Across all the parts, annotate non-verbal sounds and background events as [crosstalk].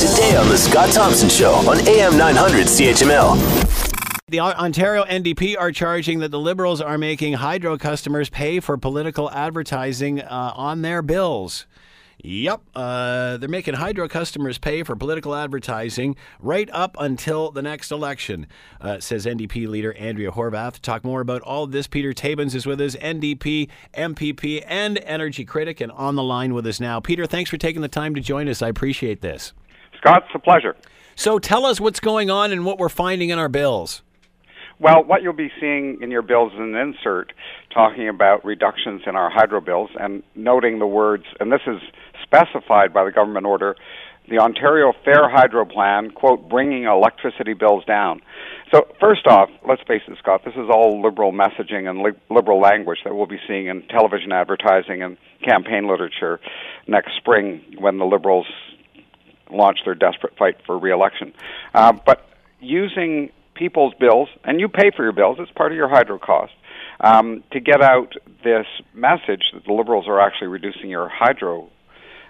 today on The Scott Thompson Show on AM 900 CHML. The Ontario NDP are charging that the Liberals are making hydro customers pay for political advertising uh, on their bills. Yep, uh, they're making hydro customers pay for political advertising right up until the next election, uh, says NDP leader Andrea Horwath. To talk more about all this, Peter Tabuns is with us, NDP, MPP, and energy critic, and on the line with us now. Peter, thanks for taking the time to join us. I appreciate this. Scott, it's a pleasure. So tell us what's going on and what we're finding in our bills. Well, what you'll be seeing in your bills is an insert talking about reductions in our hydro bills and noting the words, and this is specified by the government order, the Ontario Fair Hydro Plan, quote, bringing electricity bills down. So, first off, let's face it, Scott, this is all liberal messaging and li- liberal language that we'll be seeing in television advertising and campaign literature next spring when the Liberals launch their desperate fight for re election. Uh, but using people's bills, and you pay for your bills, it's part of your hydro cost, um, to get out this message that the Liberals are actually reducing your hydro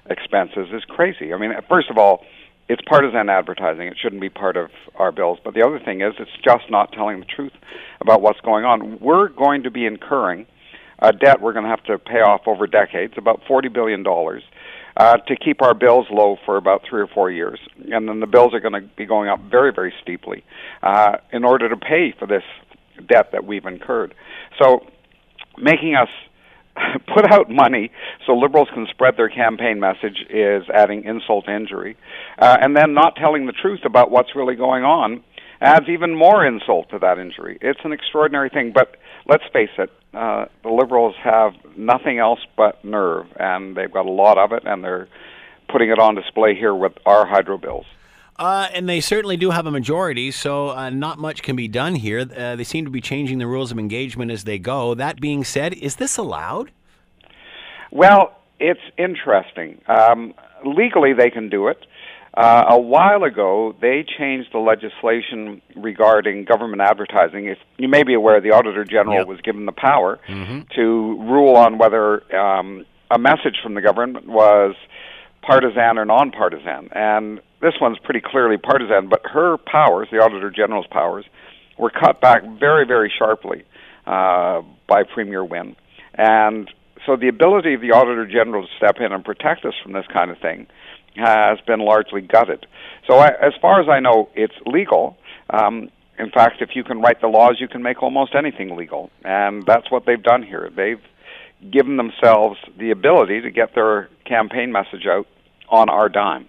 expenses is crazy. I mean, first of all, it's partisan advertising. It shouldn't be part of our bills. But the other thing is, it's just not telling the truth about what's going on. We're going to be incurring a debt we're going to have to pay off over decades, about $40 billion uh, to keep our bills low for about three or four years. And then the bills are going to be going up very, very steeply uh, in order to pay for this debt that we've incurred. So making us [laughs] put out money so liberals can spread their campaign message is adding insult to injury. Uh, and then not telling the truth about what's really going on adds even more insult to that injury. It's an extraordinary thing, but let's face it, uh, the Liberals have nothing else but nerve, and they've got a lot of it, and they're putting it on display here with our hydro bills. Uh, and they certainly do have a majority, so uh, not much can be done here. Uh, they seem to be changing the rules of engagement as they go. That being said, is this allowed? Well, it's interesting. Um, legally, they can do it. Uh, a while ago, they changed the legislation regarding government advertising. If you may be aware, the Auditor General yep. was given the power mm-hmm. to rule on whether um, a message from the government was partisan or nonpartisan. And this one's pretty clearly partisan, but her powers, the Auditor General's powers, were cut back very, very sharply uh, by Premier Wynne. And so the ability of the Auditor General to step in and protect us from this kind of thing has been largely gutted. So, I, as far as I know, it's legal. Um, in fact, if you can write the laws, you can make almost anything legal, and that's what they've done here. They've given themselves the ability to get their campaign message out on our dime.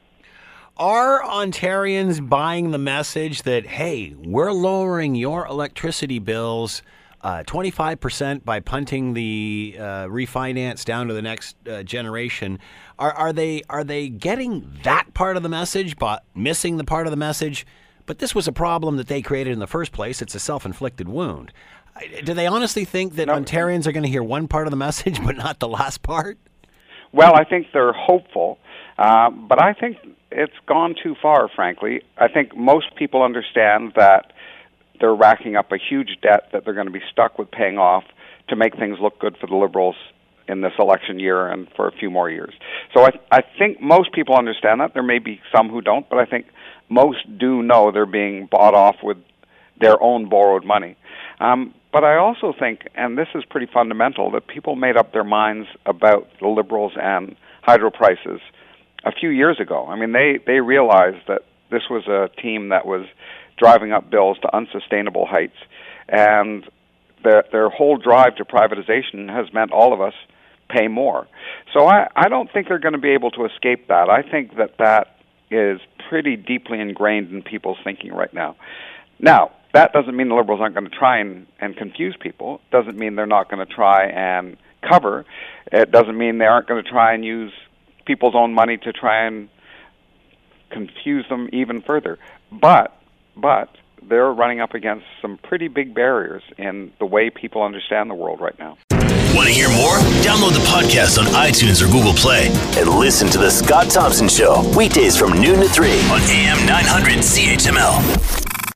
Are Ontarians buying the message that, hey, we're lowering your electricity bills uh, 25% by punting the uh, refinance down to the next uh, generation. Are, are they are they getting that part of the message, but missing the part of the message? But this was a problem that they created in the first place. It's a self-inflicted wound. Do they honestly think that no. Ontarians are going to hear one part of the message, but not the last part? Well, I think they're hopeful, uh, but I think it's gone too far. Frankly, I think most people understand that they're racking up a huge debt that they're going to be stuck with paying off to make things look good for the Liberals in this election year and for a few more years. So I, I think most people understand that. There may be some who don't, but I think most do know they're being bought off with their own borrowed money. Um, but I also think, and this is pretty fundamental, that people made up their minds about the Liberals and hydro prices a few years ago. I mean, they they realized that this was a team that was driving up bills to unsustainable heights. And their, their whole drive to privatization has meant all of us pay more. So I, I don't think they're going to be able to escape that. I think that that is pretty deeply ingrained in people's thinking right now. Now, that doesn't mean the liberals aren't going to try and, and confuse people. It doesn't mean they're not going to try and cover. It doesn't mean they aren't going to try and use people's own money to try and confuse them even further. But but they're running up against some pretty big barriers in the way people understand the world right now. Want to hear more? Download the podcast on iTunes or Google Play and listen to The Scott Thompson Show weekdays from noon to 3 on AM 900 CHML.